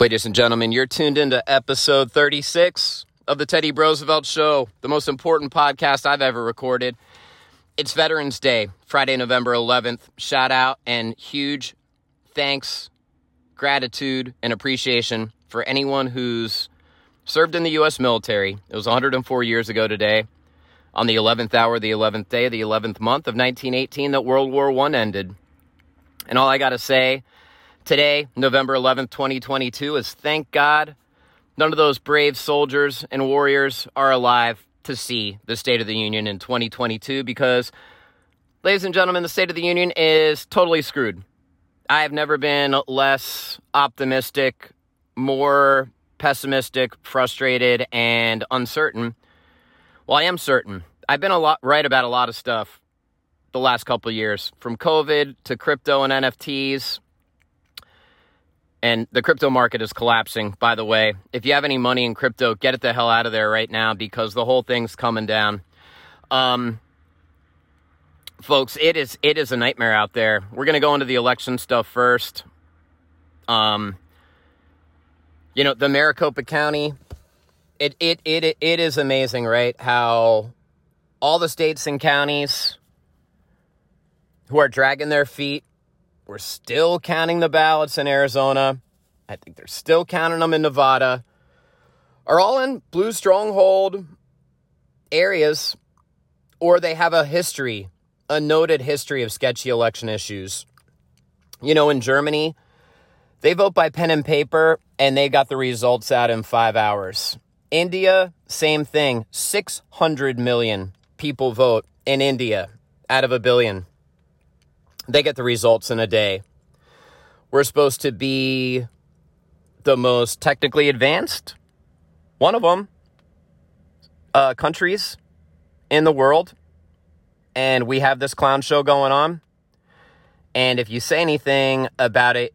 Ladies and gentlemen, you're tuned into episode 36 of the Teddy Brosevelt Show, the most important podcast I've ever recorded. It's Veterans Day, Friday, November 11th. Shout out and huge thanks, gratitude, and appreciation for anyone who's served in the U.S. military. It was 104 years ago today, on the 11th hour, the 11th day, the 11th month of 1918, that World War I ended. And all I got to say, Today, November 11th, 2022, is thank God none of those brave soldiers and warriors are alive to see the State of the Union in 2022 because, ladies and gentlemen, the State of the Union is totally screwed. I have never been less optimistic, more pessimistic, frustrated, and uncertain. Well, I am certain. I've been a lot right about a lot of stuff the last couple years, from COVID to crypto and NFTs and the crypto market is collapsing, by the way. If you have any money in crypto, get it the hell out of there right now because the whole thing's coming down. Um, folks, it is it is a nightmare out there. We're gonna go into the election stuff first. Um, you know, the Maricopa County, it it it it is amazing, right? How all the states and counties who are dragging their feet we're still counting the ballots in Arizona. I think they're still counting them in Nevada. Are all in blue stronghold areas, or they have a history, a noted history of sketchy election issues. You know, in Germany, they vote by pen and paper, and they got the results out in five hours. India, same thing. 600 million people vote in India out of a billion they get the results in a day. We're supposed to be the most technically advanced, one of them, uh, countries in the world. And we have this clown show going on. And if you say anything about it,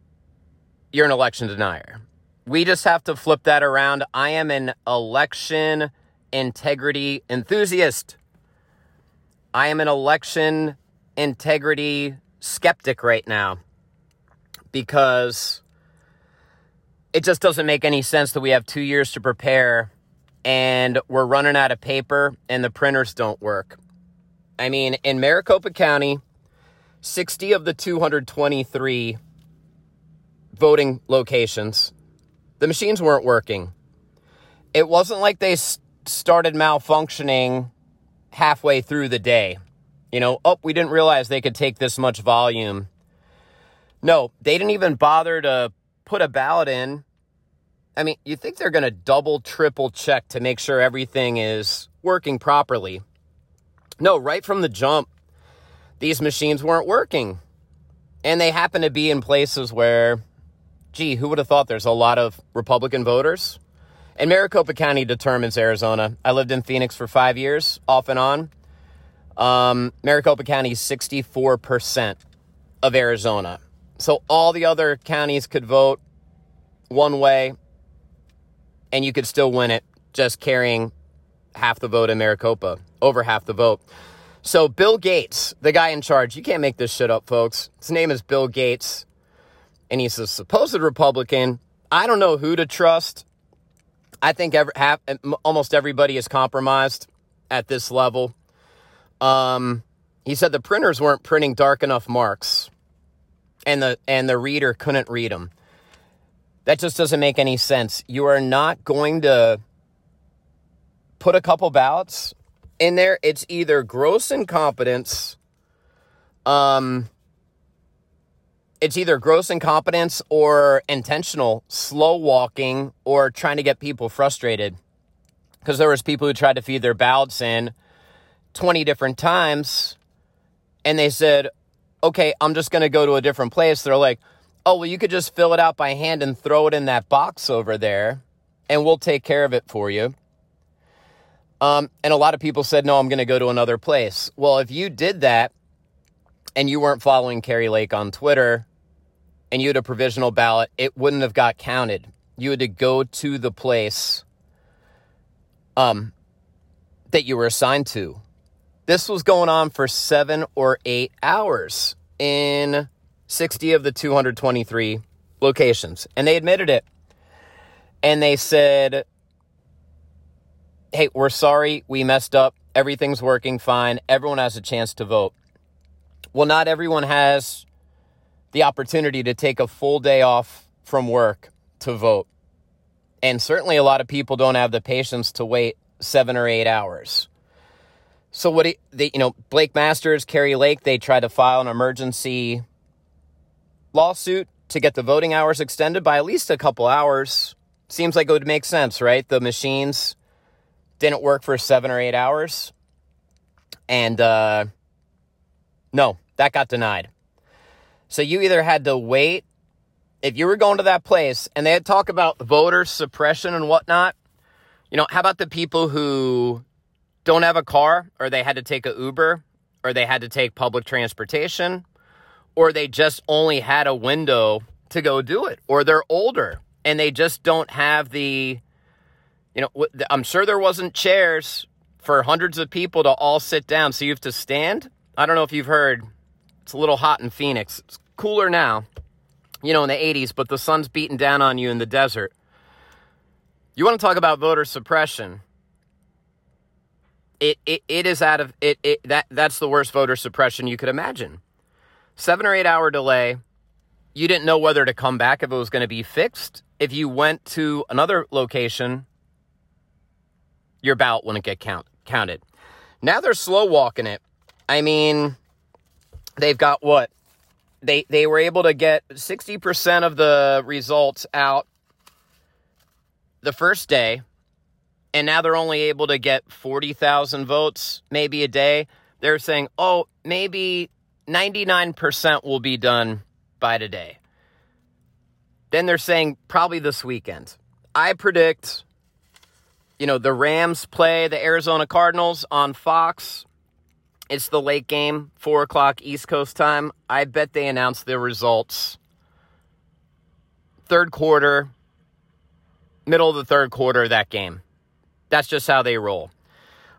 you're an election denier. We just have to flip that around. I am an election integrity enthusiast. I am an election integrity skeptic right now because it just doesn't make any sense that we have two years to prepare and we're running out of paper and the printers don't work. I mean, in Maricopa County, 60 of the 223 voting locations, the machines weren't working. It wasn't like they started malfunctioning halfway through the day. You know, oh, we didn't realize they could take this much volume. No, they didn't even bother to put a ballot in. I mean, you think they're going to double, triple check to make sure everything is working properly. No, right from the jump, these machines weren't working. And they happen to be in places where, gee, who would have thought there's a lot of Republican voters? And Maricopa County determines Arizona. I lived in Phoenix for five years, off and on. Um, Maricopa County is 64% of Arizona. So all the other counties could vote one way and you could still win it just carrying half the vote in Maricopa, over half the vote. So Bill Gates, the guy in charge, you can't make this shit up, folks. His name is Bill Gates, and he's a supposed Republican. I don't know who to trust. I think every, half, almost everybody is compromised at this level. Um, he said the printers weren't printing dark enough marks, and the and the reader couldn't read them. That just doesn't make any sense. You are not going to put a couple ballots in there. It's either gross incompetence, um, it's either gross incompetence or intentional slow walking or trying to get people frustrated. Because there was people who tried to feed their ballots in 20 different times and they said, okay, I'm just going to go to a different place. They're like, oh, well, you could just fill it out by hand and throw it in that box over there and we'll take care of it for you. Um, and a lot of people said, no, I'm going to go to another place. Well, if you did that and you weren't following Kari Lake on Twitter and you had a provisional ballot, it wouldn't have got counted. You had to go to the place um, that you were assigned to. This was going on for seven or eight hours in 60 of the 223 locations, and they admitted it. and they said, Hey, we're sorry, we messed up. Everything's working fine. Everyone has a chance to vote. Well, not everyone has the opportunity to take a full day off from work to vote. And certainly a lot of people don't have the patience to wait seven or eight hours. So what he, they, you know, Blake Masters, Kari Lake, they tried to file an emergency lawsuit to get the voting hours extended by at least a couple hours. Seems like it would make sense, right? The machines didn't work for seven or eight hours. And uh, no, that got denied. So you either had to wait, if you were going to that place and they had talk about voter suppression and whatnot, you know, how about the people who don't have a car or they had to take a Uber or they had to take public transportation or they just only had a window to go do it or they're older and they just don't have the you know I'm sure there wasn't chairs for hundreds of people to all sit down so you have to stand. I don't know if you've heard it's a little hot in Phoenix. It's cooler now. You know in the 80s but the sun's beating down on you in the desert. You want to talk about voter suppression? It, it, it is out of it, it that that's the worst voter suppression you could imagine. Seven or eight hour delay. You didn't know whether to come back if it was going to be fixed. If you went to another location, your ballot wouldn't get count, counted. Now they're slow walking it. I mean, they've got what? They they were able to get 60% of the results out the first day, and now they're only able to get 40,000 votes maybe a day. They're saying, oh, maybe 99% will be done by today. Then they're saying probably this weekend. I predict, you know, the Rams play the Arizona Cardinals on Fox. It's the late game, 4 o'clock East Coast time. I bet they announce the results. Third quarter, middle of the third quarter of that game. That's just how they roll.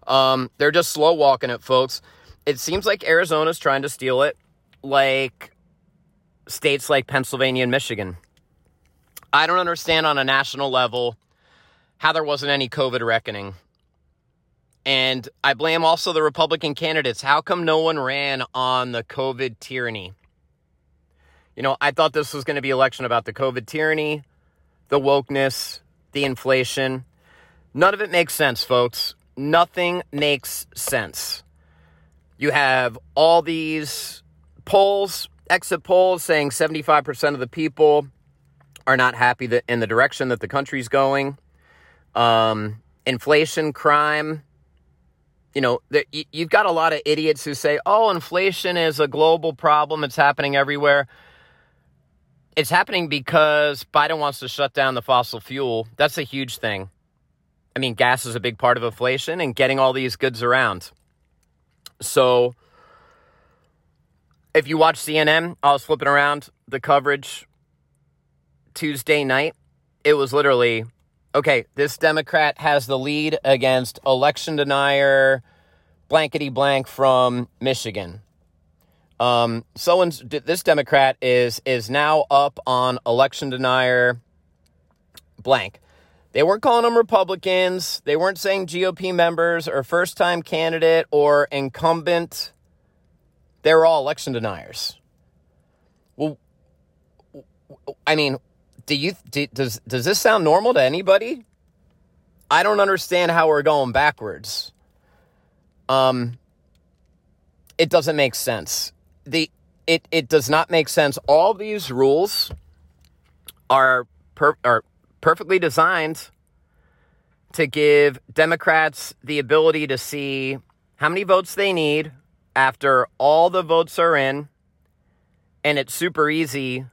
Um, they're just slow walking it, folks. It seems like Arizona's trying to steal it, like states like Pennsylvania and Michigan. I don't understand on a national level how there wasn't any COVID reckoning. And I blame also the Republican candidates. How come no one ran on the COVID tyranny? You know, I thought this was going to be election about the COVID tyranny, the wokeness, the inflation. None of it makes sense, folks. Nothing makes sense. You have all these polls, exit polls saying 75% of the people are not happy that in the direction that the country's going. Um, inflation, crime. You know, you've got a lot of idiots who say, oh, inflation is a global problem. It's happening everywhere. It's happening because Biden wants to shut down the fossil fuel. That's a huge thing. I mean, gas is a big part of inflation and getting all these goods around. So, if you watch CNN, I was flipping around the coverage Tuesday night. It was literally okay, this Democrat has the lead against election denier blankety blank from Michigan. Um, someone's this Democrat is is now up on election denier blank. They weren't calling them Republicans. They weren't saying GOP members or first time candidate or incumbent. They were all election deniers. Well, I mean, do you do, does does this sound normal to anybody? I don't understand how we're going backwards. Um, it doesn't make sense the it it does not make sense. All these rules are per, are perfectly designed to give Democrats the ability to see how many votes they need after all the votes are in, and it's super easy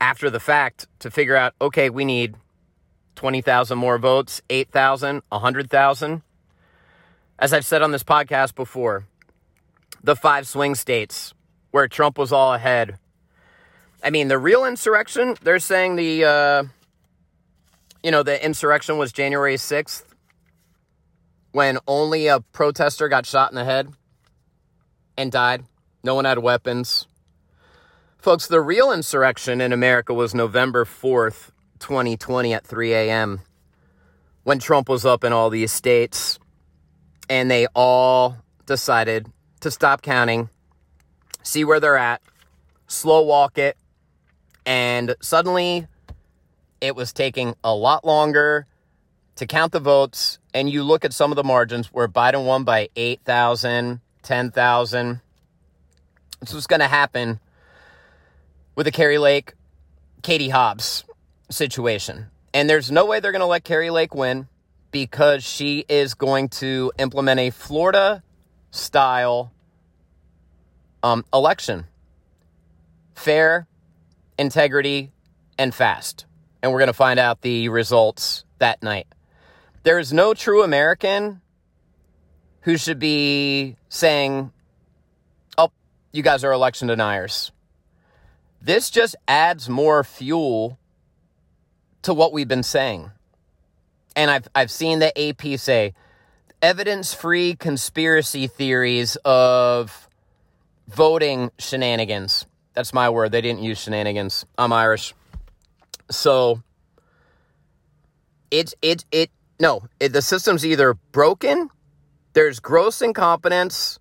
after the fact to figure out okay, we need 20,000 more votes, 8,000, 100,000. As I've said on this podcast before, the five swing states where Trump was all ahead. I mean, the real insurrection, they're saying the, uh, you know, the insurrection was January 6th when only a protester got shot in the head and died. No one had weapons. Folks, the real insurrection in America was November 4th 2020 at 3 a.m. when Trump was up in all these states and they all decided to stop counting, see where they're at, slow walk it, and suddenly it was taking a lot longer to count the votes. And you look at some of the margins where Biden won by 8,000, 10,000. This was going to happen with the Kari Lake, Katie Hobbs situation. And there's no way they're going to let Kari Lake win because she is going to implement a Florida style um, election fair, integrity, and fast. And we're going to find out the results that night. There is no true American who should be saying, oh, you guys are election deniers. This just adds more fuel to what we've been saying. And I've, I've seen the AP say evidence free conspiracy theories of voting shenanigans. That's my word. They didn't use shenanigans. I'm Irish. So it's it it no, it, the system's either broken, there's gross incompetence,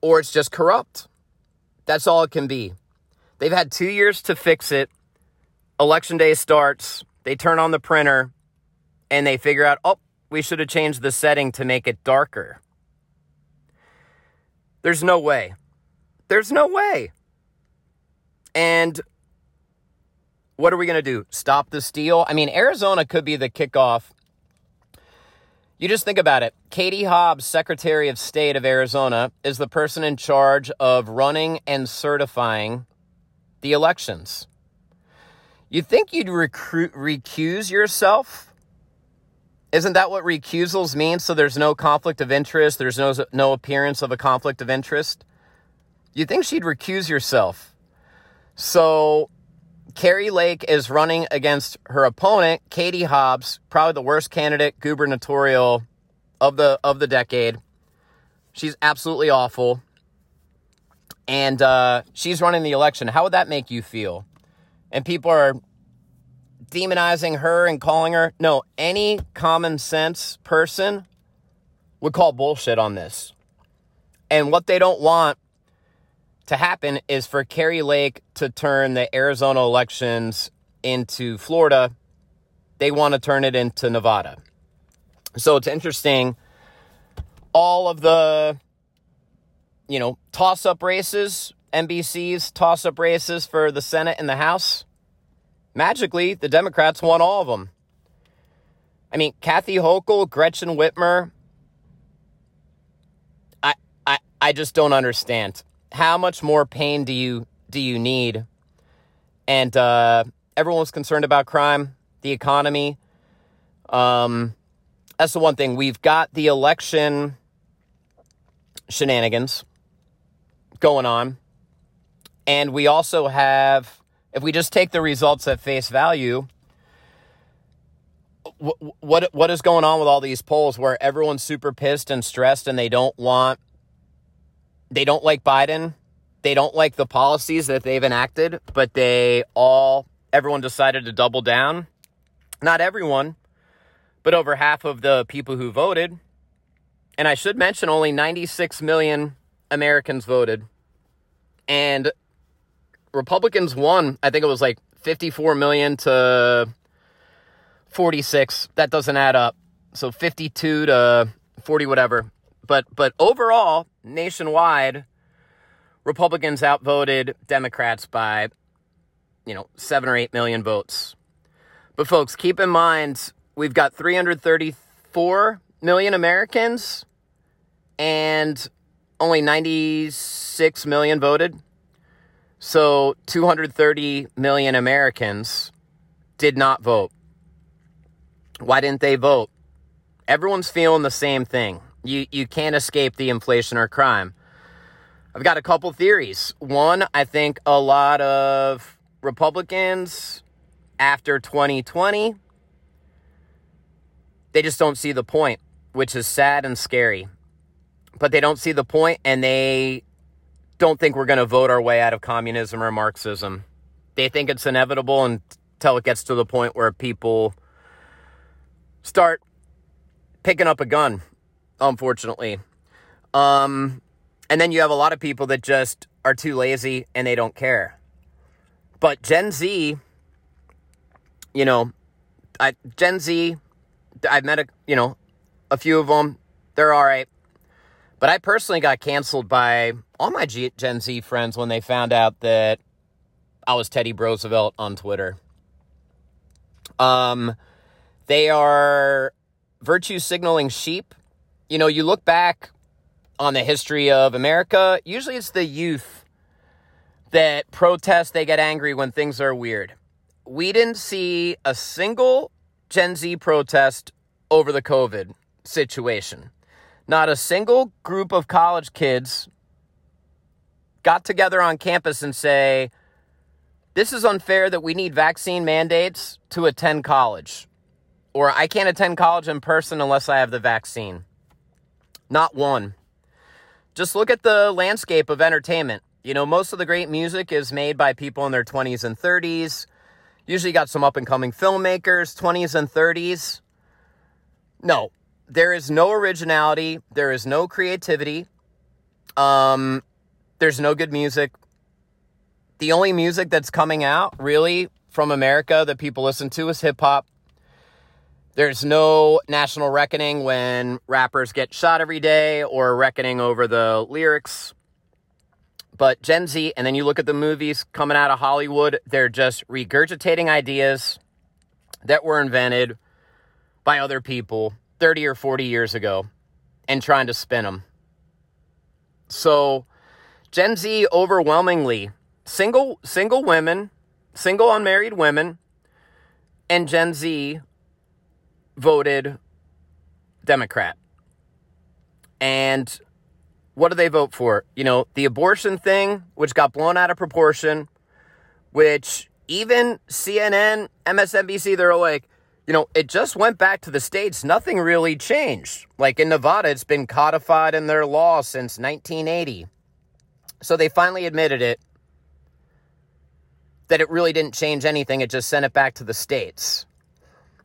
or it's just corrupt. That's all it can be. They've had 2 years to fix it. Election day starts, they turn on the printer and they figure out, "Oh, we should have changed the setting to make it darker." There's no way. There's no way. And what are we going to do? Stop the steal? I mean, Arizona could be the kickoff. You just think about it. Katie Hobbs, Secretary of State of Arizona, is the person in charge of running and certifying the elections. You think you'd recruit, recuse yourself? Isn't that what recusals mean? So there's no conflict of interest, there's no, no appearance of a conflict of interest? You think she'd recuse herself? So Kari Lake is running against her opponent, Katie Hobbs, probably the worst candidate gubernatorial of the of the decade. She's absolutely awful. And uh, she's running the election. How would that make you feel? And people are demonizing her and calling her. No, any common sense person would call bullshit on this. And what they don't want to happen is for Kari Lake to turn the Arizona elections into Florida. They want to turn it into Nevada. So it's interesting. All of the, you know, toss up races, NBC's toss up races for the Senate and the House, magically, the Democrats won all of them. I mean, Kathy Hochul, Gretchen Whitmer. I, I, I just don't understand how much more pain do you do you need? And uh, everyone's concerned about crime, the economy. Um, that's the one thing. We've got the election shenanigans going on. And we also have, if we just take the results at face value, what, what what is going on with all these polls where everyone's super pissed and stressed and they don't want they don't like Biden. They don't like the policies that they've enacted, but they all, everyone decided to double down. Not everyone, but over half of the people who voted. And I should mention only 96 million Americans voted. And Republicans won, I think it was like 54 million to 46. That doesn't add up. So 52 to 40 whatever. But but overall, nationwide, Republicans outvoted Democrats by, you know, seven or eight million votes. But folks, keep in mind we've got 334 million Americans and only 96 million voted. So 230 million Americans did not vote. Why didn't they vote? Everyone's feeling the same thing. You you can't escape the inflation or crime. I've got a couple theories. One, I think a lot of Republicans after 2020 they just don't see the point, which is sad and scary. But they don't see the point and they don't think we're going to vote our way out of communism or Marxism. They think it's inevitable until it gets to the point where people start picking up a gun, unfortunately. Um, and then you have a lot of people that just are too lazy and they don't care. But Gen Z, you know, I, Gen Z, I've met a, you know, a few of them. They're all right. But I personally got canceled by all my G- Gen Z friends when they found out that I was Teddy Brosevelt on Twitter. Um, they are virtue signaling sheep. You know, you look back on the history of America, usually it's the youth that protest, they get angry when things are weird. We didn't see a single Gen Z protest over the COVID situation. Not a single group of college kids got together on campus and say, This is unfair that we need vaccine mandates to attend college. Or I can't attend college in person unless I have the vaccine. Not one. Just look at the landscape of entertainment. You know, most of the great music is made by people in their 20s and 30s. Usually got some up and coming filmmakers, 20s and 30s. No, there is no originality, there is no creativity. Um there's no good music. The only music that's coming out really from America that people listen to is hip hop. There's no national reckoning when rappers get shot every day or reckoning over the lyrics. But Gen Z, and then you look at the movies coming out of Hollywood, they're just regurgitating ideas that were invented by other people 30 or 40 years ago and trying to spin them. So, Gen Z overwhelmingly single single women, single unmarried women, and Gen Z voted Democrat. And what do they vote for? You know, the abortion thing, which got blown out of proportion, which even CNN, MSNBC, they're like, you know, it just went back to the states. Nothing really changed. Like in Nevada, it's been codified in their law since 1980. So they finally admitted it that it really didn't change anything. It just sent it back to the states.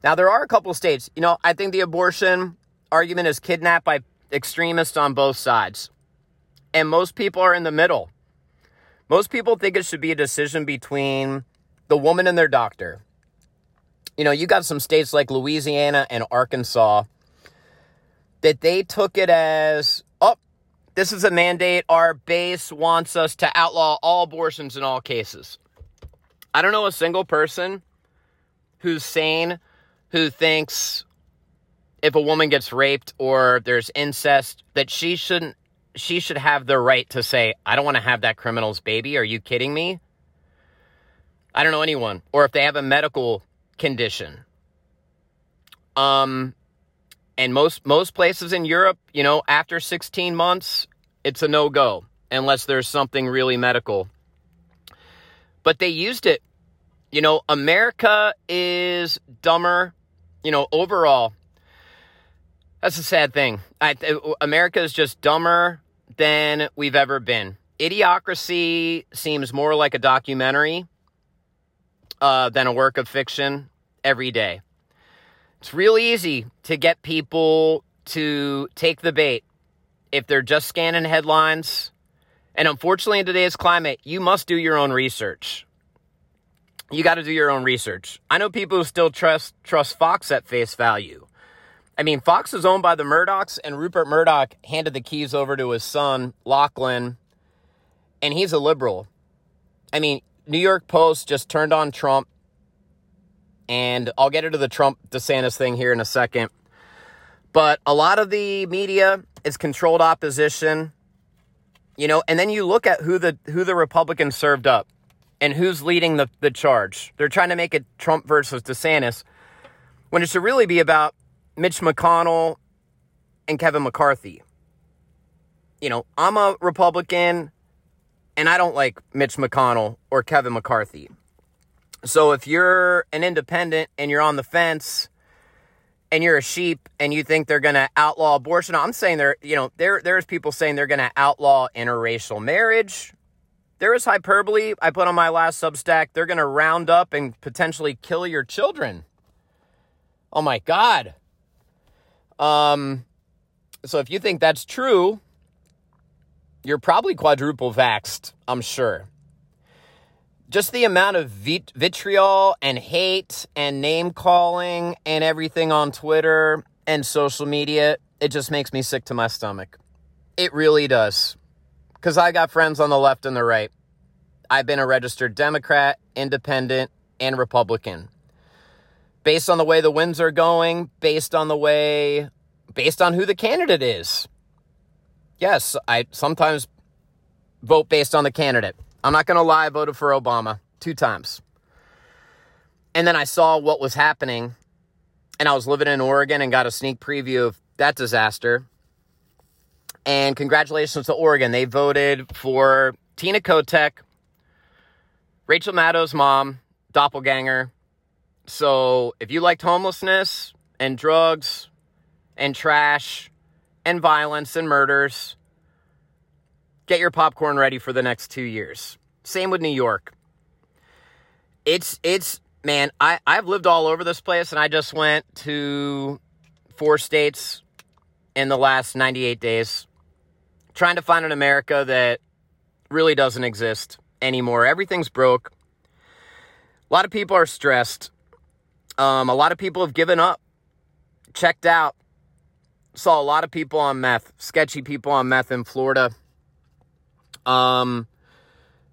Now, there are a couple states, you know, I think the abortion argument is kidnapped by extremists on both sides. And most people are in the middle. Most people think it should be a decision between the woman and their doctor. You know, you got some states like Louisiana and Arkansas that they took it as, oh, this is a mandate. Our base wants us to outlaw all abortions in all cases. I don't know a single person who's sane who thinks if a woman gets raped or there's incest that she shouldn't she should have the right to say I don't want to have that criminal's baby. Are you kidding me? I don't know anyone or if they have a medical condition. Um and most most places in Europe, you know, after 16 months, it's a no-go unless there's something really medical. But they used it. You know, America is dumber you know, overall, that's a sad thing. I, America is just dumber than we've ever been. Idiocracy seems more like a documentary uh, than a work of fiction every day. It's real easy to get people to take the bait if they're just scanning headlines. And unfortunately, in today's climate, you must do your own research you got to do your own research. I know people who still trust trust Fox at face value. I mean, Fox is owned by the Murdochs, and Rupert Murdoch handed the keys over to his son Lachlan, and he's a liberal. I mean, New York Post just turned on Trump, and I'll get into the Trump DeSantis thing here in a second. But a lot of the media is controlled opposition, you know, and then you look at who the who the Republicans served up and who's leading the, the charge. They're trying to make it Trump versus DeSantis when it should really be about Mitch McConnell and Kevin McCarthy. You know, I'm a Republican and I don't like Mitch McConnell or Kevin McCarthy. So if you're an independent and you're on the fence and you're a sheep and you think they're going to outlaw abortion, I'm saying they're, you know, there there's people saying they're going to outlaw interracial marriage there is hyperbole I put on my last Substack. They're going to round up and potentially kill your children. Oh my God. Um, so if you think that's true, you're probably quadruple vaxxed, I'm sure. Just the amount of vit- vitriol and hate and name calling and everything on Twitter and social media, it just makes me sick to my stomach. It really does. Because I got friends on the left and the right. I've been a registered Democrat, independent, and Republican. Based on the way the winds are going, based on the way, based on who the candidate is. Yes, I sometimes vote based on the candidate. I'm not going to lie, I voted for Obama two times. And then I saw what was happening, and I was living in Oregon and got a sneak preview of that disaster. And congratulations to Oregon. They voted for Tina Kotek, Rachel Maddow's mom, doppelganger. So if you liked homelessness and drugs and trash and violence and murders, get your popcorn ready for the next two years. Same with New York. It's it's man, I, I've lived all over this place and I just went to four states in the last 98 days trying to find an America that really doesn't exist anymore. Everything's broke. A lot of people are stressed. Um, a lot of people have given up, checked out. Saw a lot of people on meth, sketchy people on meth in Florida. Um,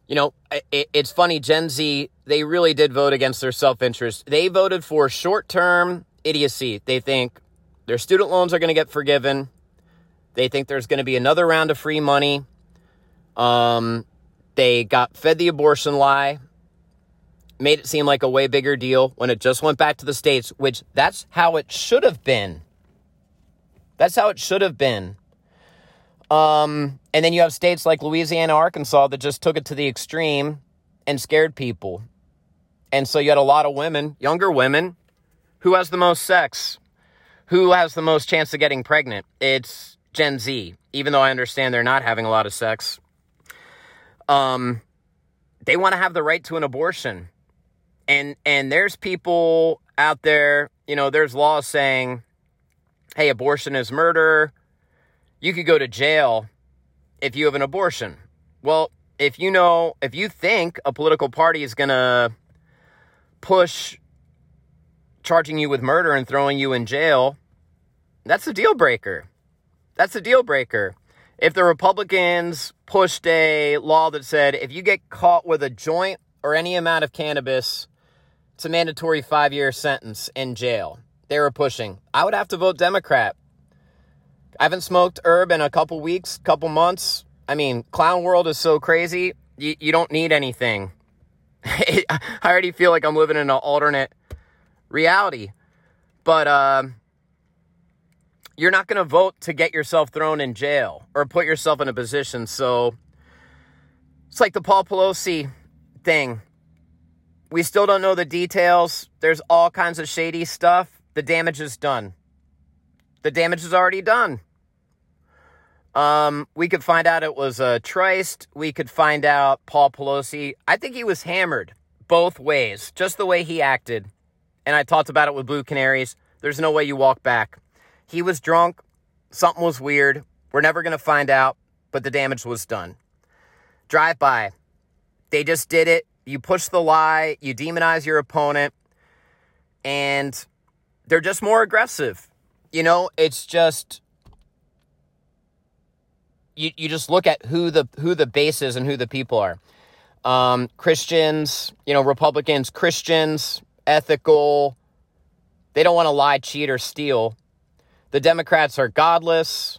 you know, it, it's funny. Gen Z, they really did vote against their self interest. They voted for short term idiocy. They think their student loans are going to get forgiven. They think there's going to be another round of free money. Um, they got fed the abortion lie, made it seem like a way bigger deal when it just went back to the states, which that's how it should have been. That's how it should have been. Um, and then you have states like Louisiana, Arkansas that just took it to the extreme and scared people. And so you had a lot of women, younger women, who has the most sex? Who has the most chance of getting pregnant? It's Gen Z, even though I understand they're not having a lot of sex. Um, they want to have the right to an abortion. And and there's people out there, you know, there's laws saying, hey, abortion is murder. You could go to jail if you have an abortion. Well, if you know, if you think a political party is going to push charging you with murder and throwing you in jail, that's a deal breaker. That's a deal breaker. If the Republicans pushed a law that said if you get caught with a joint or any amount of cannabis, it's a mandatory five year sentence in jail. They were pushing. I would have to vote Democrat. I haven't smoked herb in a couple weeks, couple months. I mean, clown world is so crazy. You, you don't need anything. I already feel like I'm living in an alternate reality. But uh, you're not going to vote to get yourself thrown in jail or put yourself in a position. So it's like the Paul Pelosi thing. We still don't know the details. There's all kinds of shady stuff. The damage is done. The damage is already done. Um, we could find out it was a tryst. We could find out Paul Pelosi. I think he was hammered both ways, just the way he acted. And I talked about it with Blue Canaries. There's no way you walk back. He was drunk. Something was weird. We're never going to find out, but the damage was done. Drive by. They just did it. You push the lie, you demonize your opponent, and they're just more aggressive. You know, it's just you, you just look at who the who the base is and who the people are. Um, Christians, you know, Republicans, Christians, ethical. They don't want to lie, cheat, or steal. The Democrats are godless.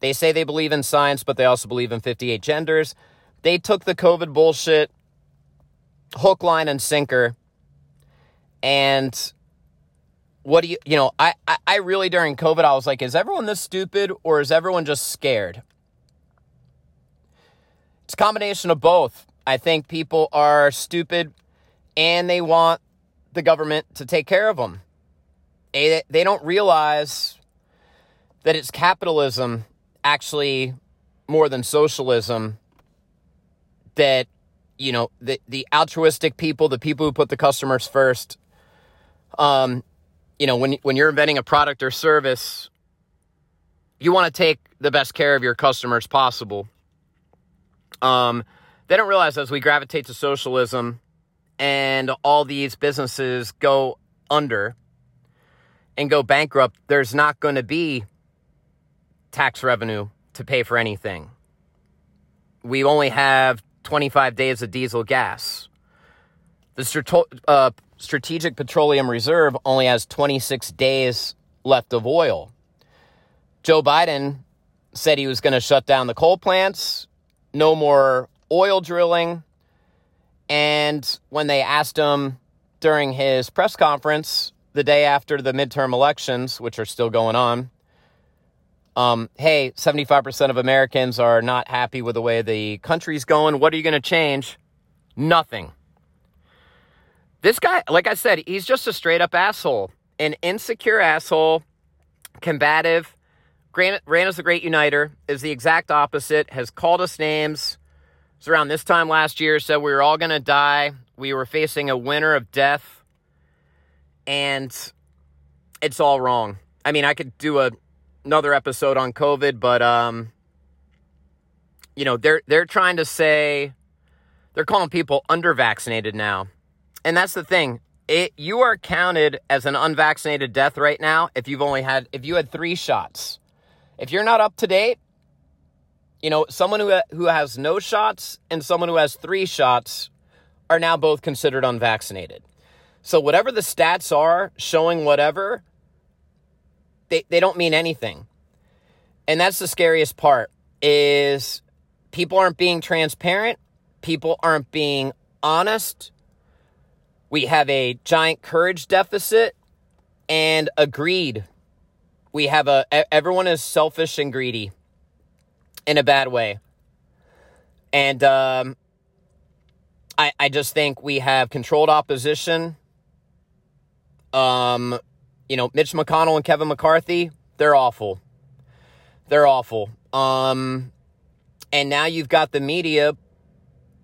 They say they believe in science, but they also believe in 58 genders. They took the COVID bullshit hook, line, and sinker. And what do you, you know, I, I, I really during COVID, I was like, is everyone this stupid or is everyone just scared? It's a combination of both. I think people are stupid and they want the government to take care of them. They, they don't realize that it's capitalism actually more than socialism that you know the the altruistic people, the people who put the customers first. Um, you know when when you're inventing a product or service, you want to take the best care of your customers possible. Um, they don't realize as we gravitate to socialism and all these businesses go under and go bankrupt, there's not going to be tax revenue to pay for anything. We only have 25 days of diesel gas. The uh, Strategic Petroleum Reserve only has 26 days left of oil. Joe Biden said he was going to shut down the coal plants, no more oil drilling. And when they asked him during his press conference the day after the midterm elections, which are still going on, um, hey, 75% of Americans are not happy with the way the country's going. What are you going to change? Nothing. This guy, like I said, he's just a straight up asshole, an insecure asshole, combative. Ran as a great uniter, is the exact opposite, has called us names. It's around this time last year, said we were all going to die. We were facing a winter of death. And it's all wrong. I mean, I could do a another episode on COVID, but um, you know, they're they're trying to say they're calling people under vaccinated now. And that's the thing. It you are counted as an unvaccinated death right now if you've only had if you had 3 shots. If you're not up to date, you know, someone who who has no shots and someone who has 3 shots are now both considered unvaccinated. So whatever the stats are showing whatever, they, they don't mean anything. And that's the scariest part is people aren't being transparent, people aren't being honest. We have a giant courage deficit and a greed. We have a everyone is selfish and greedy in a bad way. And um, I I just think we have controlled opposition. Um, you know, Mitch McConnell and Kevin McCarthy, they're awful. They're awful. Um, and now you've got the media.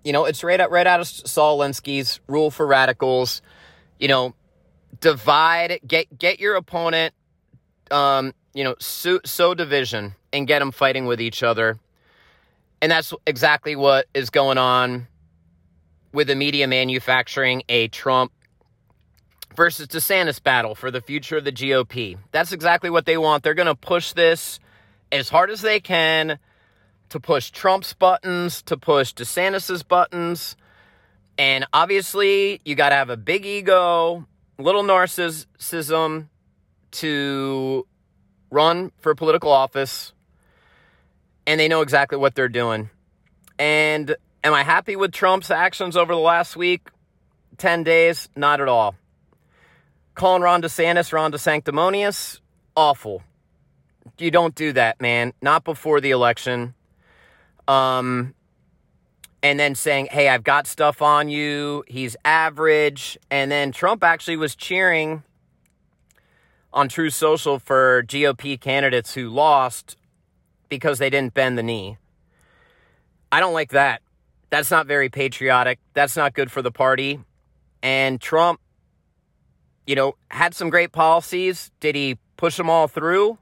You know, it's right out right out of Saul Alinsky's rule for radicals. You know, divide, get get your opponent. Um, you know, sow, sow division and get them fighting with each other. And that's exactly what is going on with the media manufacturing a Trump versus DeSantis battle for the future of the GOP. That's exactly what they want. They're going to push this as hard as they can to push Trump's buttons, to push DeSantis's buttons. And obviously, you got to have a big ego, little narcissism to run for political office. And they know exactly what they're doing. And am I happy with Trump's actions over the last week, 10 days? Not at all. Calling Ron DeSantis Ron DeSanctimonious, awful. You don't do that, man. Not before the election. Um, and then saying, hey, I've got stuff on you. He's average. And then Trump actually was cheering on Truth Social for GOP candidates who lost because they didn't bend the knee. I don't like that. That's not very patriotic. That's not good for the party. And Trump you know, had some great policies. Did he push them all through?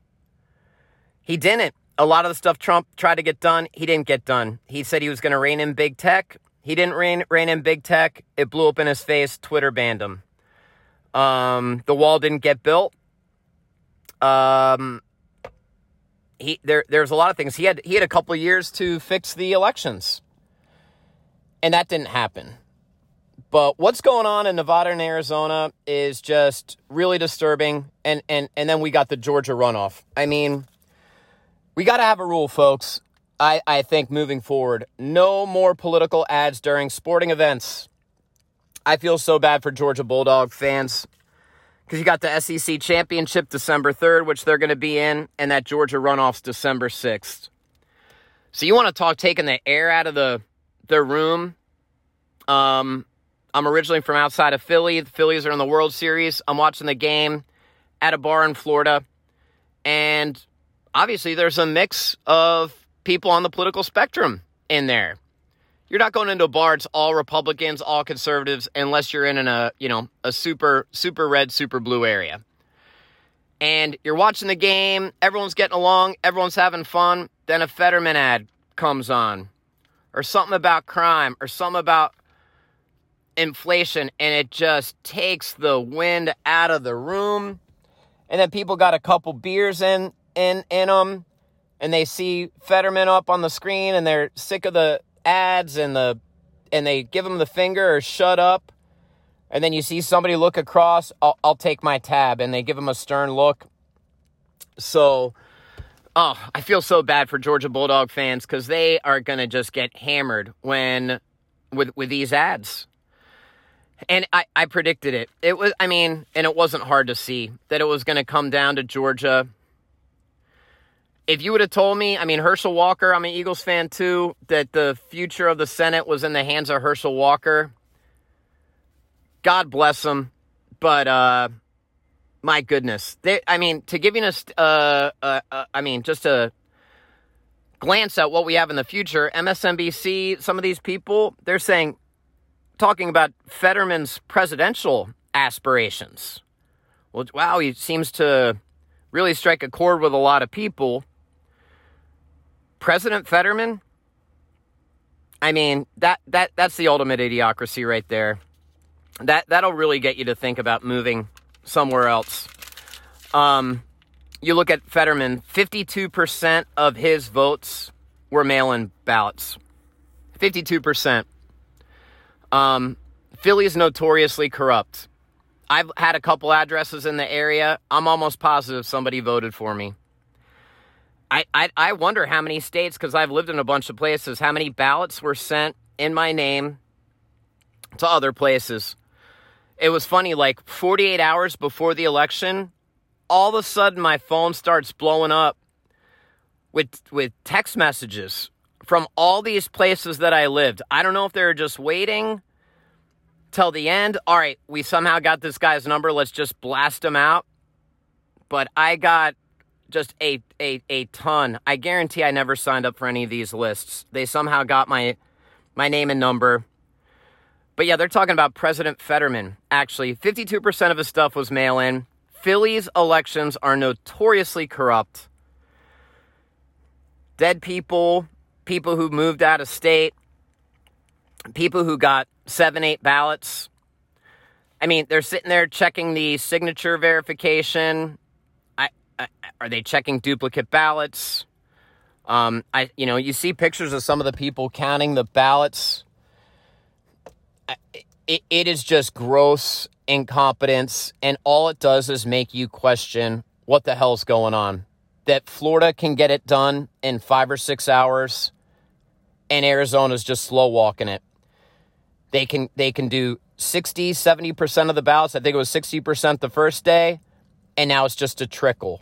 He didn't. A lot of the stuff Trump tried to get done, he didn't get done. He said he was going to rein in big tech. He didn't rein, rein in big tech. It blew up in his face. Twitter banned him. Um, the wall didn't get built. Um, he there there's a lot of things. He had he had a couple years to fix the elections. And that didn't happen. But what's going on in Nevada and Arizona is just really disturbing. And and and then we got the Georgia runoff. I mean, we got to have a rule, folks. I, I think moving forward, no more political ads during sporting events. I feel so bad for Georgia Bulldog fans because you got the SEC championship December 3rd, which they're going to be in, and that Georgia runoff's December 6th. So you want to talk taking the air out of the the room? Um, I'm originally from outside of Philly. The Phillies are in the World Series. I'm watching the game at a bar in Florida. And obviously, there's a mix of people on the political spectrum in there. you're not going into a bar. It's all Republicans, all conservatives, unless you're in a uh, you know a super super red, super blue area. And you're watching the game. Everyone's getting along. Everyone's having fun. Then a Fetterman ad comes on, or something about crime, or something about inflation, and it just takes the wind out of the room. And then people got a couple beers in in in them, and they see Fetterman up on the screen, and they're sick of the ads and the and they give them the finger or shut up. And then you see somebody look across, I'll, I'll take my tab, and they give them a stern look. So, oh, I feel so bad for Georgia Bulldog fans because they are gonna just get hammered when with with these ads. And I, I predicted it. It was, I mean, and it wasn't hard to see that it was going to come down to Georgia. If you would have told me, I mean, Herschel Walker, I'm an Eagles fan too, that the future of the Senate was in the hands of Herschel Walker, God bless him. But, uh, my goodness. They, I mean, to give you a, uh, uh, uh, I mean, just a glance at what we have in the future, MSNBC, some of these people, they're saying talking about Fetterman's presidential aspirations. Well, wow, he seems to really strike a chord with a lot of people. President Fetterman, I mean, that that that's the ultimate idiocracy right there. That that'll really get you to think about moving somewhere else. Um, you look at Fetterman, 52% of his votes were mail-in ballots. 52%. Um, Philly is notoriously corrupt. I've had a couple addresses in the area. I'm almost positive somebody voted for me. I, I, I wonder how many states, because I've lived in a bunch of places, how many ballots were sent in my name to other places. It was funny, like 48 hours before the election, all of a sudden my phone starts blowing up with with text messages from all these places that I lived. I don't know if they were just waiting till the end. All right, we somehow got this guy's number. Let's just blast him out. But I got just a, a, a ton. I guarantee I never signed up for any of these lists. They somehow got my my name and number. But yeah, they're talking about President Fetterman. Actually, 52% of his stuff was mail in. Philly's elections are notoriously corrupt. Dead people, people who moved out of state, people who got seven, eight ballots. I mean, they're sitting there checking the signature verification. I, I are they checking duplicate ballots? Um, I, you know, you see pictures of some of the people counting the ballots. It, it is just gross incompetence, and all it does is make you question what the hell's going on. That Florida can get it done in five or six hours, and Arizona's just slow walking it. They can they can do 60, 70% of the ballots. I think it was 60% the first day, and now it's just a trickle.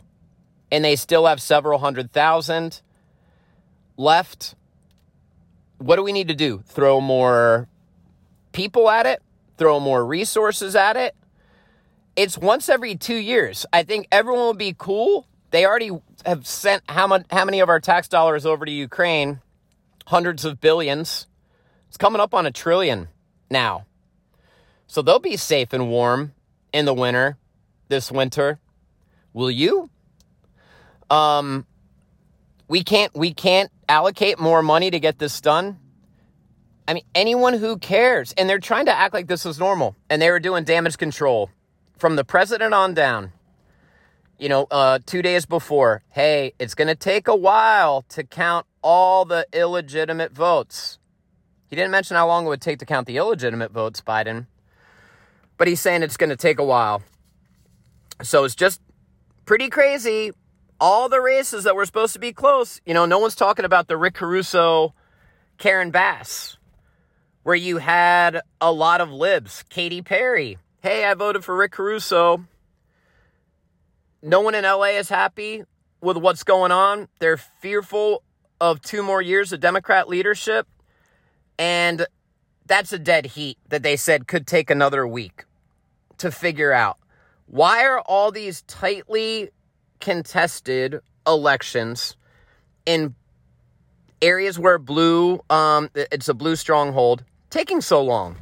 And they still have several hundred thousand left. What do we need to do? Throw more people at it? Throw more resources at it? It's once every two years. I think everyone will be cool. They already have sent how, much, how many of our tax dollars over to Ukraine? Hundreds of billions. It's coming up on a trillion now. So they'll be safe and warm in the winter this winter. Will you? Um we can't we can't allocate more money to get this done. I mean anyone who cares and they're trying to act like this is normal and they were doing damage control from the president on down. You know, uh 2 days before, hey, it's going to take a while to count all the illegitimate votes. He didn't mention how long it would take to count the illegitimate votes, Biden, but he's saying it's going to take a while. So it's just pretty crazy. All the races that were supposed to be close, you know, no one's talking about the Rick Caruso, Karen Bass, where you had a lot of libs. Katy Perry, hey, I voted for Rick Caruso. No one in LA is happy with what's going on. They're fearful of two more years of Democrat leadership. And that's a dead heat that they said could take another week to figure out. Why are all these tightly contested elections in areas where blue, um, it's a blue stronghold, taking so long.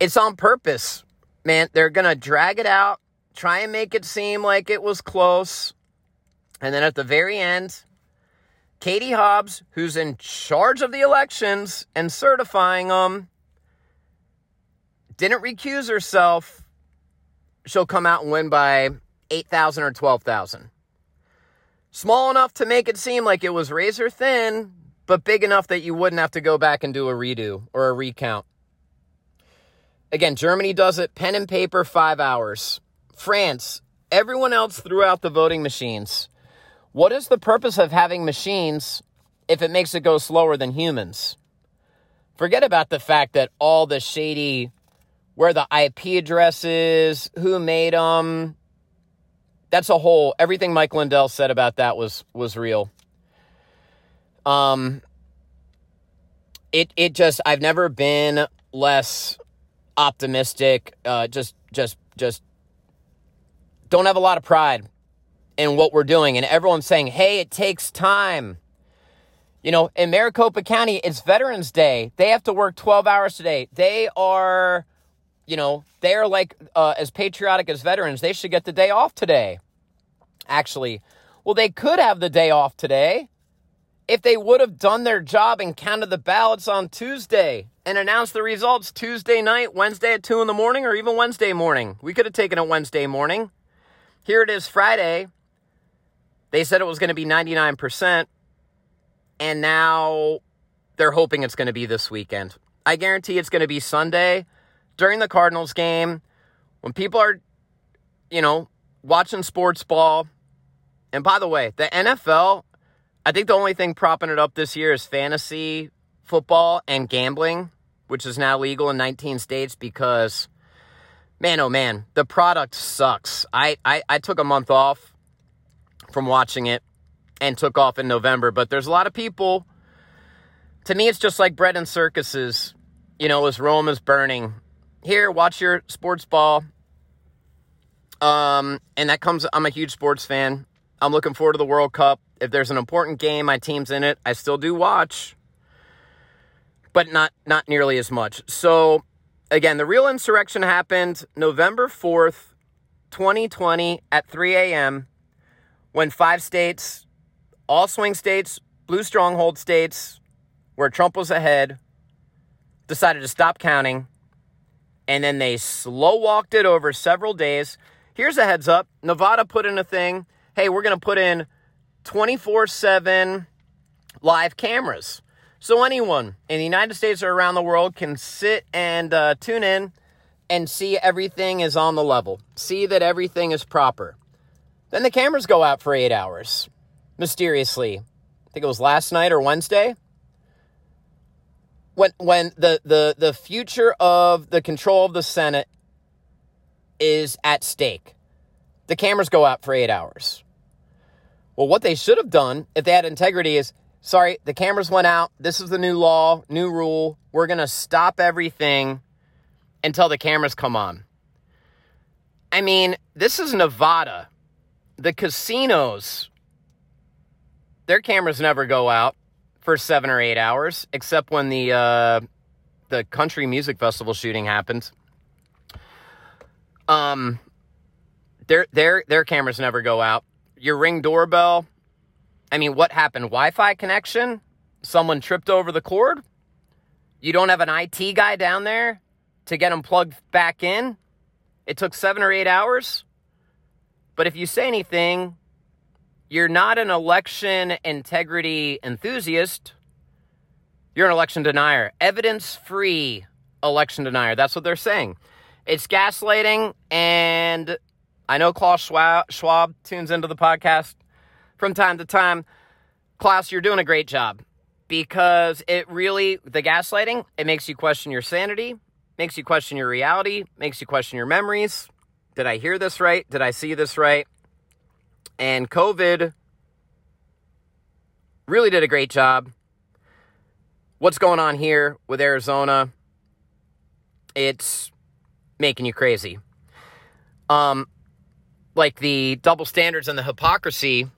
It's on purpose, man. They're going to drag it out, try and make it seem like it was close. And then at the very end, Katie Hobbs, who's in charge of the elections and certifying them, didn't recuse herself. She'll come out and win by 8,000 or 12,000. Small enough to make it seem like it was razor thin, but big enough that you wouldn't have to go back and do a redo or a recount. Again, Germany does it pen and paper, five hours. France, everyone else threw out the voting machines. What is the purpose of having machines if it makes it go slower than humans? Forget about the fact that all the shady, where the IP address is, who made them. That's a whole. Everything Mike Lindell said about that was was real. Um, it it just I've never been less optimistic. Uh, just just just don't have a lot of pride in what we're doing, and everyone's saying, "Hey, it takes time." You know, in Maricopa County, it's Veterans Day. They have to work 12 hours today. They are, you know, they are like uh, as patriotic as veterans. They should get the day off today. Actually, well, they could have the day off today if they would have done their job and counted the ballots on Tuesday and announced the results Tuesday night, Wednesday at 2 in the morning, or even Wednesday morning. We could have taken it Wednesday morning. Here it is Friday. They said it was going to be 99%, and now they're hoping it's going to be this weekend. I guarantee it's going to be Sunday during the Cardinals game when people are, you know, watching sports ball. And by the way, the NFL I think the only thing propping it up this year is fantasy football and gambling, which is now legal in 19 states because, man, oh man, the product sucks. I, I, I took a month off from watching it and took off in November, but there's a lot of people. To me, it's just like bread and circuses. You know, as Rome is burning. Here, watch your sports ball. Um, and that comes, I'm a huge sports fan. I'm looking forward to the World Cup. If there's an important game, my team's in it. I still do watch, but not not nearly as much. So again, the real insurrection happened November 4th, 2020 at 3 a.m. when five states, all swing states, blue stronghold states, where Trump was ahead, decided to stop counting. And then they slow walked it over several days. Here's a heads up Nevada put in a thing hey, we're going to put in 24 7 live cameras. So anyone in the United States or around the world can sit and uh, tune in and see everything is on the level, see that everything is proper. Then the cameras go out for eight hours, mysteriously. I think it was last night or Wednesday. When, when the, the, the future of the control of the Senate is at stake, the cameras go out for eight hours. Well, what they should have done if they had integrity is sorry, the cameras went out. This is the new law, new rule. We're going to stop everything until the cameras come on. I mean, this is Nevada. The casinos, their cameras never go out for seven or eight hours, except when the uh, the country music festival shooting happened. Um, their their their cameras never go out your ring doorbell. I mean, what happened? Wi Fi connection? Someone tripped over the cord? You don't have an IT guy down there to get them plugged back in? It took seven or eight hours? But if you say anything, you're not an election integrity enthusiast. You're an election denier, evidence free election denier. That's what they're saying. It's gaslighting and I know Klaus Schwab, Schwab tunes into the podcast from time to time. Klaus, you're doing a great job because it really, the gaslighting, it makes you question your sanity, makes you question your reality, makes you question your memories. Did I hear this right? Did I see this right? And COVID really did a great job. What's going on here with Arizona? It's making you crazy. Um, like the double standards and the hypocrisy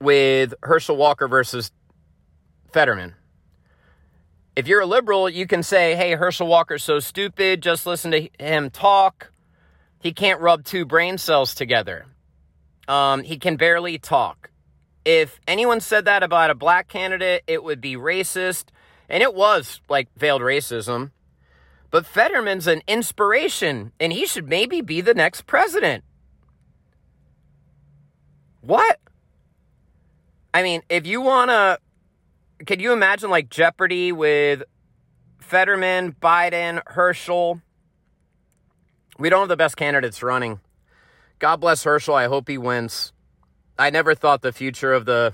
with Herschel Walker versus Fetterman. If you're a liberal, you can say, hey, Herschel Walker's so stupid, just listen to him talk. He can't rub two brain cells together. Um, he can barely talk. If anyone said that about a black candidate, it would be racist. And it was like veiled racism. But Fetterman's an inspiration, and he should maybe be the next president. What? I mean, if you want to, could you imagine like Jeopardy with Fetterman, Biden, Herschel? We don't have the best candidates running. God bless Herschel. I hope he wins. I never thought the future of the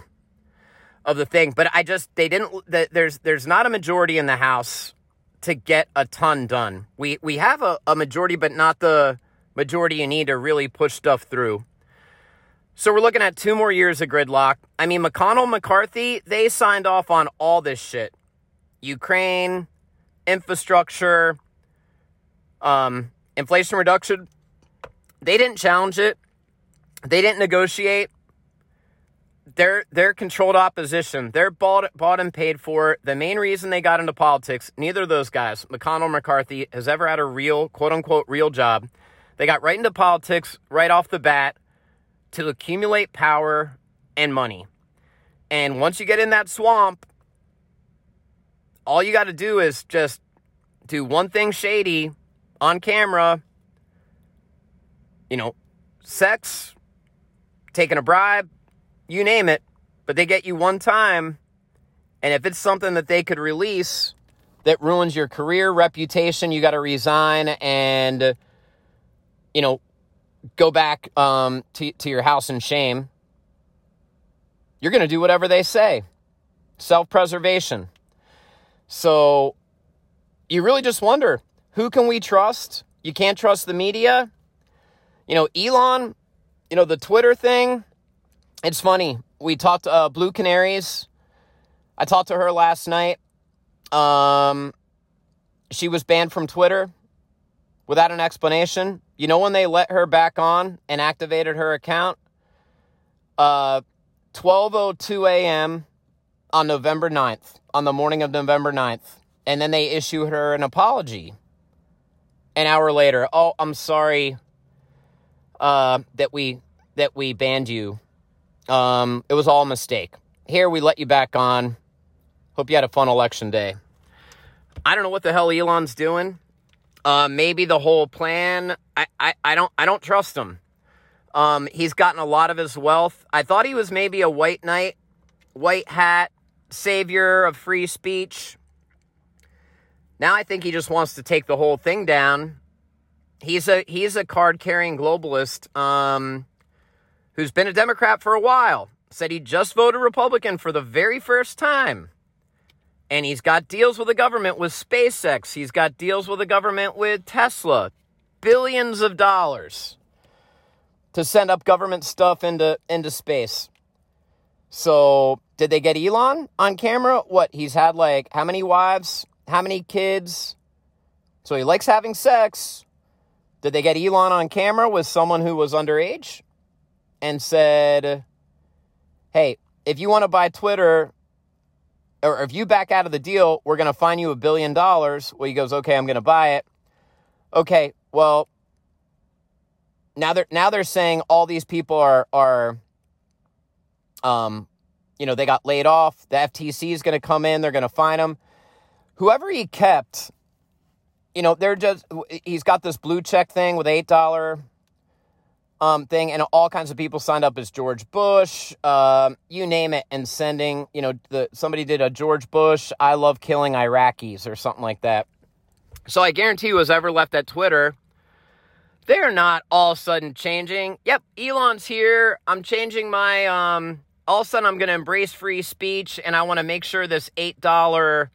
of the thing, but I just they didn't. There's there's not a majority in the House to get a ton done. We we have a, a majority, but not the majority you need to really push stuff through. So we're looking at two more years of gridlock. I mean, McConnell, McCarthy, they signed off on all this shit. Ukraine, infrastructure, um, inflation reduction. They didn't challenge it. They didn't negotiate. They're they're controlled opposition. They're bought bought and paid for. The main reason they got into politics, neither of those guys, McConnell, McCarthy, has ever had a real quote unquote real job. They got right into politics right off the bat to accumulate power and money. And once you get in that swamp, all you got to do is just do one thing shady on camera. You know, sex, taking a bribe, you name it, but they get you one time. And if it's something that they could release that ruins your career, reputation, you got to resign and, you know, go back um, to, to your house in shame, you're going to do whatever they say. Self preservation. So you really just wonder who can we trust? You can't trust the media. You know, Elon, you know, the Twitter thing. It's funny. We talked uh, Blue Canaries. I talked to her last night. Um, she was banned from Twitter without an explanation. You know when they let her back on and activated her account? Uh 12:02 a.m. on November 9th, on the morning of November 9th. And then they issued her an apology. An hour later, "Oh, I'm sorry uh, that we that we banned you. Um, it was all a mistake. Here we let you back on. Hope you had a fun election day." I don't know what the hell Elon's doing. Uh, maybe the whole plan. I, I, I don't I don't trust him. Um, he's gotten a lot of his wealth. I thought he was maybe a white knight, white hat, savior of free speech. Now I think he just wants to take the whole thing down. He's a he's a card carrying globalist um, who's been a Democrat for a while. Said he just voted Republican for the very first time. And he's got deals with the government with SpaceX. He's got deals with the government with Tesla. Billions of dollars to send up government stuff into, into space. So, did they get Elon on camera? What? He's had like how many wives? How many kids? So, he likes having sex. Did they get Elon on camera with someone who was underage and said, hey, if you want to buy Twitter, or if you back out of the deal, we're going to fine you a billion dollars. Well, he goes, okay, I'm going to buy it. Okay, well, now they're now they're saying all these people are are, um, you know, they got laid off. The FTC is going to come in. They're going to fine them. Whoever he kept, you know, they're just he's got this blue check thing with eight dollar um, thing, and all kinds of people signed up as George Bush, um, you name it, and sending, you know, the somebody did a George Bush, I love killing Iraqis or something like that. So I guarantee was ever left at Twitter, they're not all sudden changing. Yep, Elon's here. I'm changing my. Um, all of a sudden, I'm going to embrace free speech, and I want to make sure this eight dollar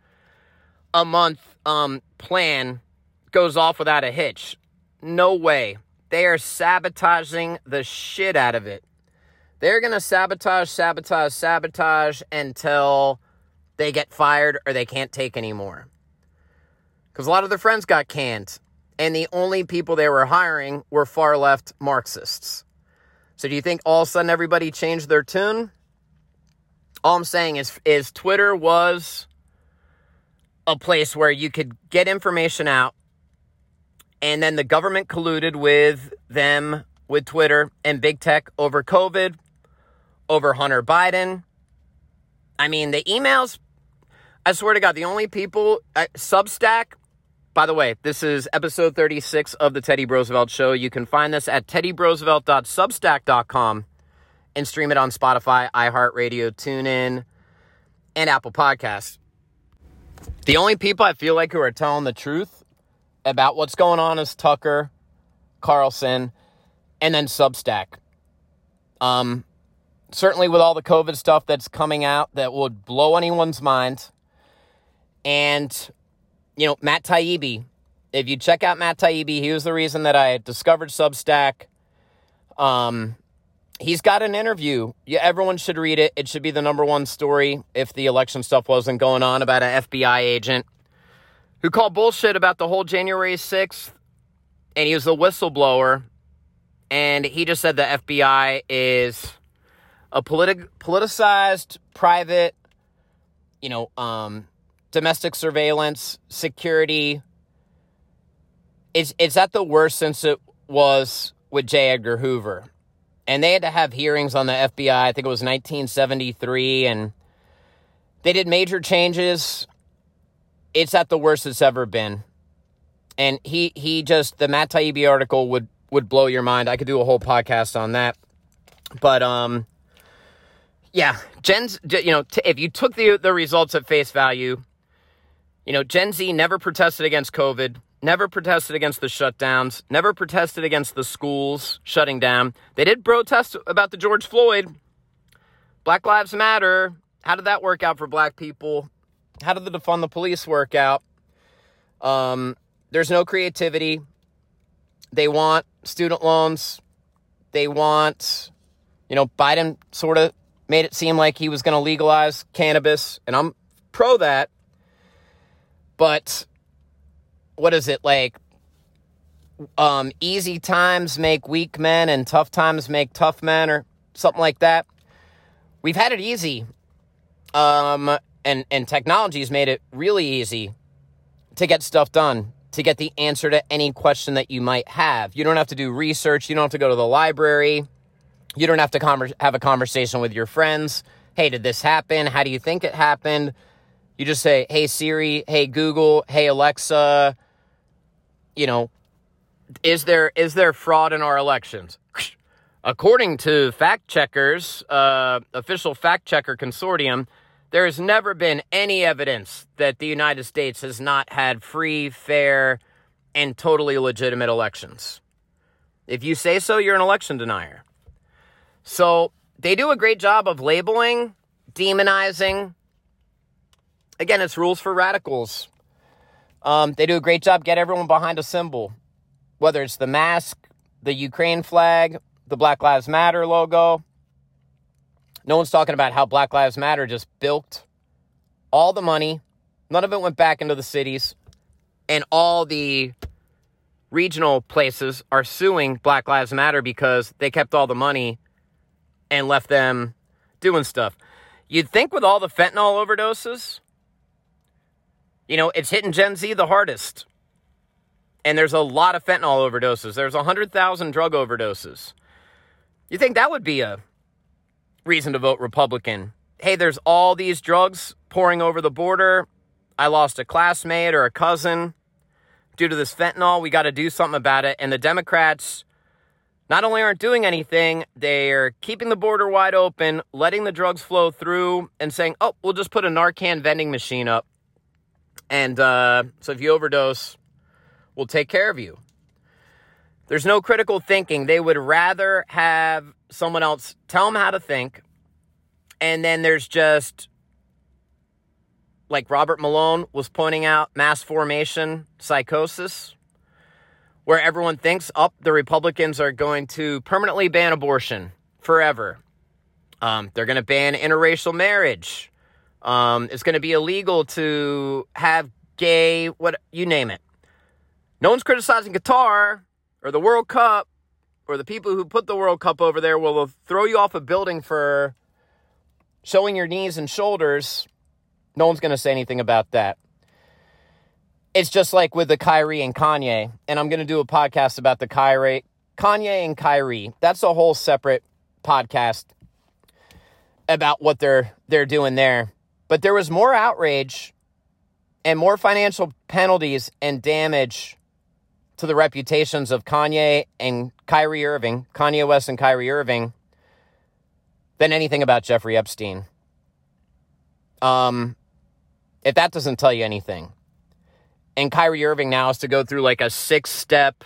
a month um, plan goes off without a hitch. No way. They are sabotaging the shit out of it. They're going to sabotage, sabotage, sabotage until they get fired or they can't take anymore. Because a lot of their friends got canned, and the only people they were hiring were far left Marxists. So, do you think all of a sudden everybody changed their tune? All I'm saying is is Twitter was a place where you could get information out and then the government colluded with them with Twitter and big tech over COVID, over Hunter Biden. I mean, the emails, I swear to God, the only people, uh, Substack, by the way, this is episode 36 of the Teddy Brosevelt Show. You can find this at teddybrosevelt.substack.com and stream it on Spotify, iHeartRadio, TuneIn, and Apple Podcasts. The only people I feel like who are telling the truth about what's going on is Tucker, Carlson, and then Substack. Um, certainly with all the COVID stuff that's coming out that would blow anyone's mind. And, you know, Matt Taibbi, if you check out Matt Taibbi, he was the reason that I discovered Substack. Um, he's got an interview. Yeah, everyone should read it. It should be the number one story if the election stuff wasn't going on about an FBI agent who called bullshit about the whole January 6th. And he was a whistleblower. And he just said the FBI is a politi- politicized, private, you know, um, domestic surveillance, security. It's, it's at the worst since it was with J. Edgar Hoover and they had to have hearings on the FBI. I think it was 1973, and they did major changes. It's at the worst it's ever been, and he he just the Matt Taibbi article would would blow your mind. I could do a whole podcast on that, but um, yeah, Gen's you know t- if you took the the results at face value, you know Gen Z never protested against COVID never protested against the shutdowns, never protested against the schools shutting down. They did protest about the George Floyd. Black Lives Matter. How did that work out for black people? How did the defund the police work out? Um, there's no creativity. They want student loans. They want, you know, Biden sort of made it seem like he was going to legalize cannabis, and I'm pro that. But what is it like? Um, easy times make weak men and tough times make tough men, or something like that. We've had it easy. Um, and, and technology's made it really easy to get stuff done, to get the answer to any question that you might have. You don't have to do research. You don't have to go to the library. You don't have to conver- have a conversation with your friends. Hey, did this happen? How do you think it happened? You just say, hey, Siri, hey, Google, hey, Alexa, you know, is there is there fraud in our elections? According to fact checkers, uh, official fact checker consortium, there has never been any evidence that the United States has not had free, fair, and totally legitimate elections. If you say so, you're an election denier. So they do a great job of labeling, demonizing. Again, it's rules for radicals. Um, they do a great job get everyone behind a symbol, whether it's the mask, the Ukraine flag, the Black Lives Matter logo. No one's talking about how Black Lives Matter just bilked all the money. None of it went back into the cities. And all the regional places are suing Black Lives Matter because they kept all the money and left them doing stuff. You'd think with all the fentanyl overdoses, you know, it's hitting Gen Z the hardest. And there's a lot of fentanyl overdoses. There's 100,000 drug overdoses. You think that would be a reason to vote Republican? Hey, there's all these drugs pouring over the border. I lost a classmate or a cousin due to this fentanyl. We got to do something about it. And the Democrats not only aren't doing anything, they're keeping the border wide open, letting the drugs flow through, and saying, oh, we'll just put a Narcan vending machine up. And uh, so if you overdose, we'll take care of you. There's no critical thinking. They would rather have someone else tell them how to think. And then there's just, like Robert Malone was pointing out, mass formation psychosis, where everyone thinks, up, oh, the Republicans are going to permanently ban abortion forever. Um, they're going to ban interracial marriage. Um, it's going to be illegal to have gay, what you name it. No one's criticizing Qatar or the World Cup or the people who put the World Cup over there will throw you off a building for showing your knees and shoulders, no one's going to say anything about that. It's just like with the Kyrie and Kanye, and I'm going to do a podcast about the Kyrie, Kanye and Kyrie. That's a whole separate podcast about what they're they're doing there. But there was more outrage and more financial penalties and damage to the reputations of Kanye and Kyrie Irving, Kanye West and Kyrie Irving, than anything about Jeffrey Epstein. Um, if that doesn't tell you anything. And Kyrie Irving now has to go through like a six step.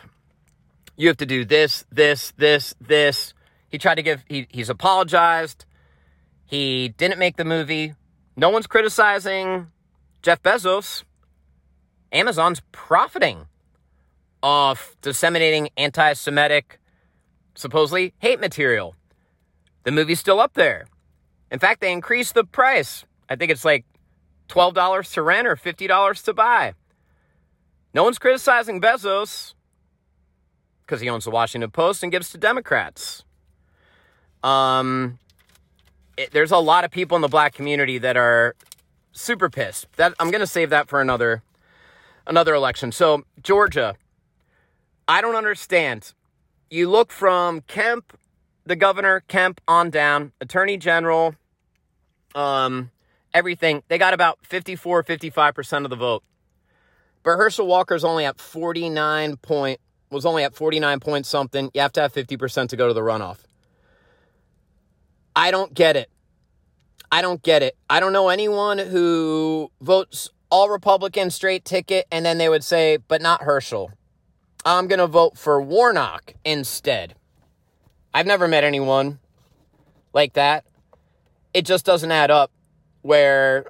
You have to do this, this, this, this. He tried to give, he, he's apologized. He didn't make the movie. No one's criticizing Jeff Bezos. Amazon's profiting off disseminating anti Semitic, supposedly hate material. The movie's still up there. In fact, they increased the price. I think it's like $12 to rent or $50 to buy. No one's criticizing Bezos because he owns the Washington Post and gives to Democrats. Um, it, there's a lot of people in the black community that are super pissed. That I'm going to save that for another another election. So, Georgia, I don't understand. You look from Kemp, the governor, Kemp on down, attorney general, um, everything. They got about 54, 55% of the vote. But Herschel Walker's only at 49 point, was only at 49 point something. You have to have 50% to go to the runoff. I don't get it. I don't get it. I don't know anyone who votes all Republican straight ticket and then they would say, but not Herschel. I'm going to vote for Warnock instead. I've never met anyone like that. It just doesn't add up where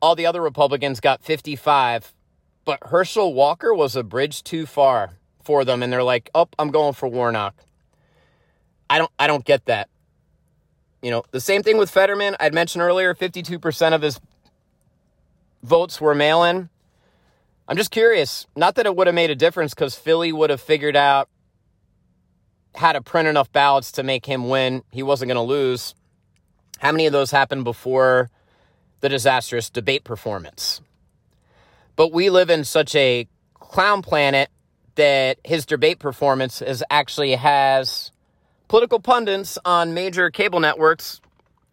all the other Republicans got 55, but Herschel Walker was a bridge too far for them and they're like, "Oh, I'm going for Warnock." I don't I don't get that. You know, the same thing with Fetterman. I'd mentioned earlier 52% of his votes were mail in. I'm just curious. Not that it would have made a difference because Philly would have figured out how to print enough ballots to make him win. He wasn't going to lose. How many of those happened before the disastrous debate performance? But we live in such a clown planet that his debate performance is actually has political pundits on major cable networks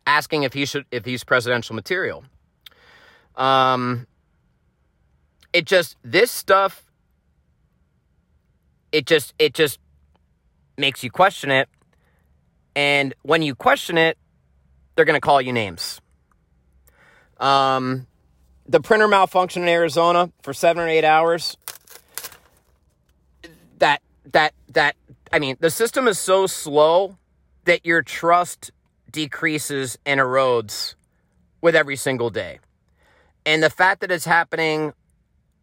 asking if he should if he's presidential material. Um, it just this stuff it just it just makes you question it and when you question it they're going to call you names um the printer malfunctioned in Arizona for 7 or 8 hours that that that I mean the system is so slow that your trust decreases and erodes with every single day and the fact that it's happening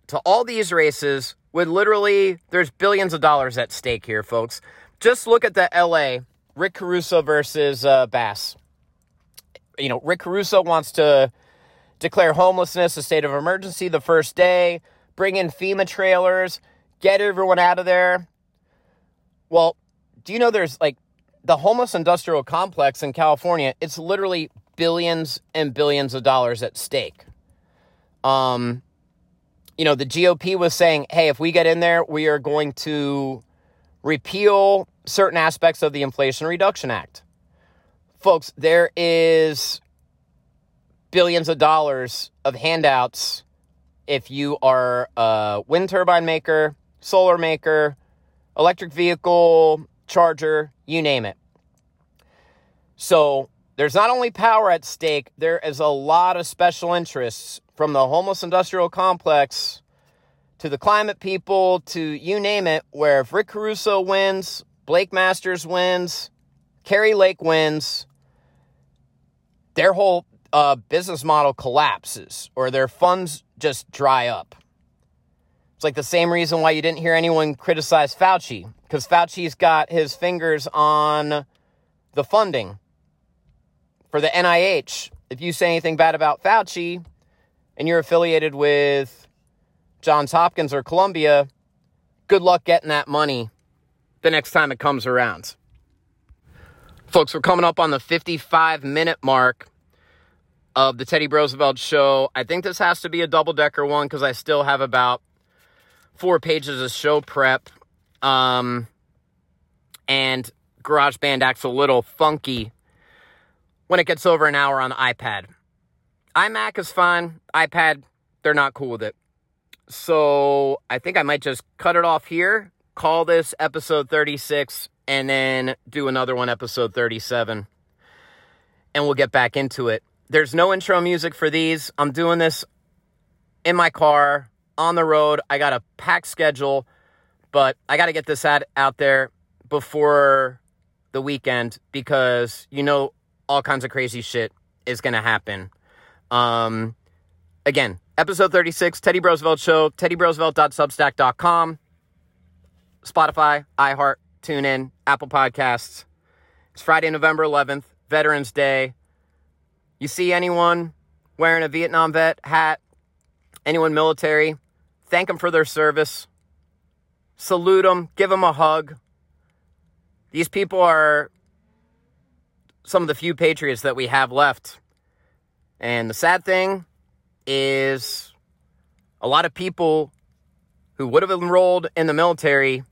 to all these races with literally, there's billions of dollars at stake here, folks. Just look at the LA, Rick Caruso versus uh, Bass. You know, Rick Caruso wants to declare homelessness a state of emergency the first day, bring in FEMA trailers, get everyone out of there. Well, do you know there's like the homeless industrial complex in California? It's literally billions and billions of dollars at stake. Um, you know, the GOP was saying, hey, if we get in there, we are going to repeal certain aspects of the Inflation Reduction Act. Folks, there is billions of dollars of handouts if you are a wind turbine maker, solar maker, electric vehicle charger, you name it. So there's not only power at stake, there is a lot of special interests from the homeless industrial complex to the climate people to you name it, where if Rick Caruso wins, Blake Masters wins, Kari Lake wins, their whole uh, business model collapses or their funds just dry up. It's like the same reason why you didn't hear anyone criticize Fauci, because Fauci's got his fingers on the funding for the NIH. If you say anything bad about Fauci, and you're affiliated with Johns Hopkins or Columbia, good luck getting that money the next time it comes around. Folks, we're coming up on the 55 minute mark. of the Teddy Brosevelt show. I think this has to be a double decker one because I still have about four pages of show prep. Um, and GarageBand acts a little funky when it gets over an hour on the iPad. iMac is fine. iPad, they're not cool with it. So I think I might just cut it off here, call this episode 36, and then do another one, episode 37. And we'll get back into it. There's no intro music for these. I'm doing this in my car, on the road. I got a packed schedule, but I got to get this ad out there before the weekend because you know all kinds of crazy shit is going to happen. Um, again, episode 36, Teddy Brosevelt Show, teddybrosevelt.substack.com, Spotify, iHeart, TuneIn, Apple Podcasts. It's Friday, November 11th, Veterans Day. You see anyone wearing a Vietnam vet hat, anyone military, thank them for their service, salute them, give them a hug. These people are some of the few patriots that we have left. And the sad thing is a lot of people who would have enrolled in the military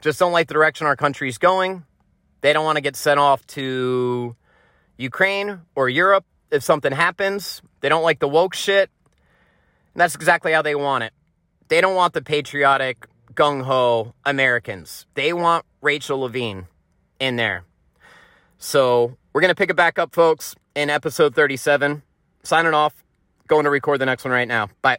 just don't like the direction our country's going. They don't want to get sent off to Ukraine or Europe if something happens. They don't like the woke shit. And that's exactly how they want it. They don't want the patriotic, gung ho Americans. They want Rachel Levine in there. So we're going to pick it back up, folks, in episode 37. Signing off. Going to record the next one right now. Bye.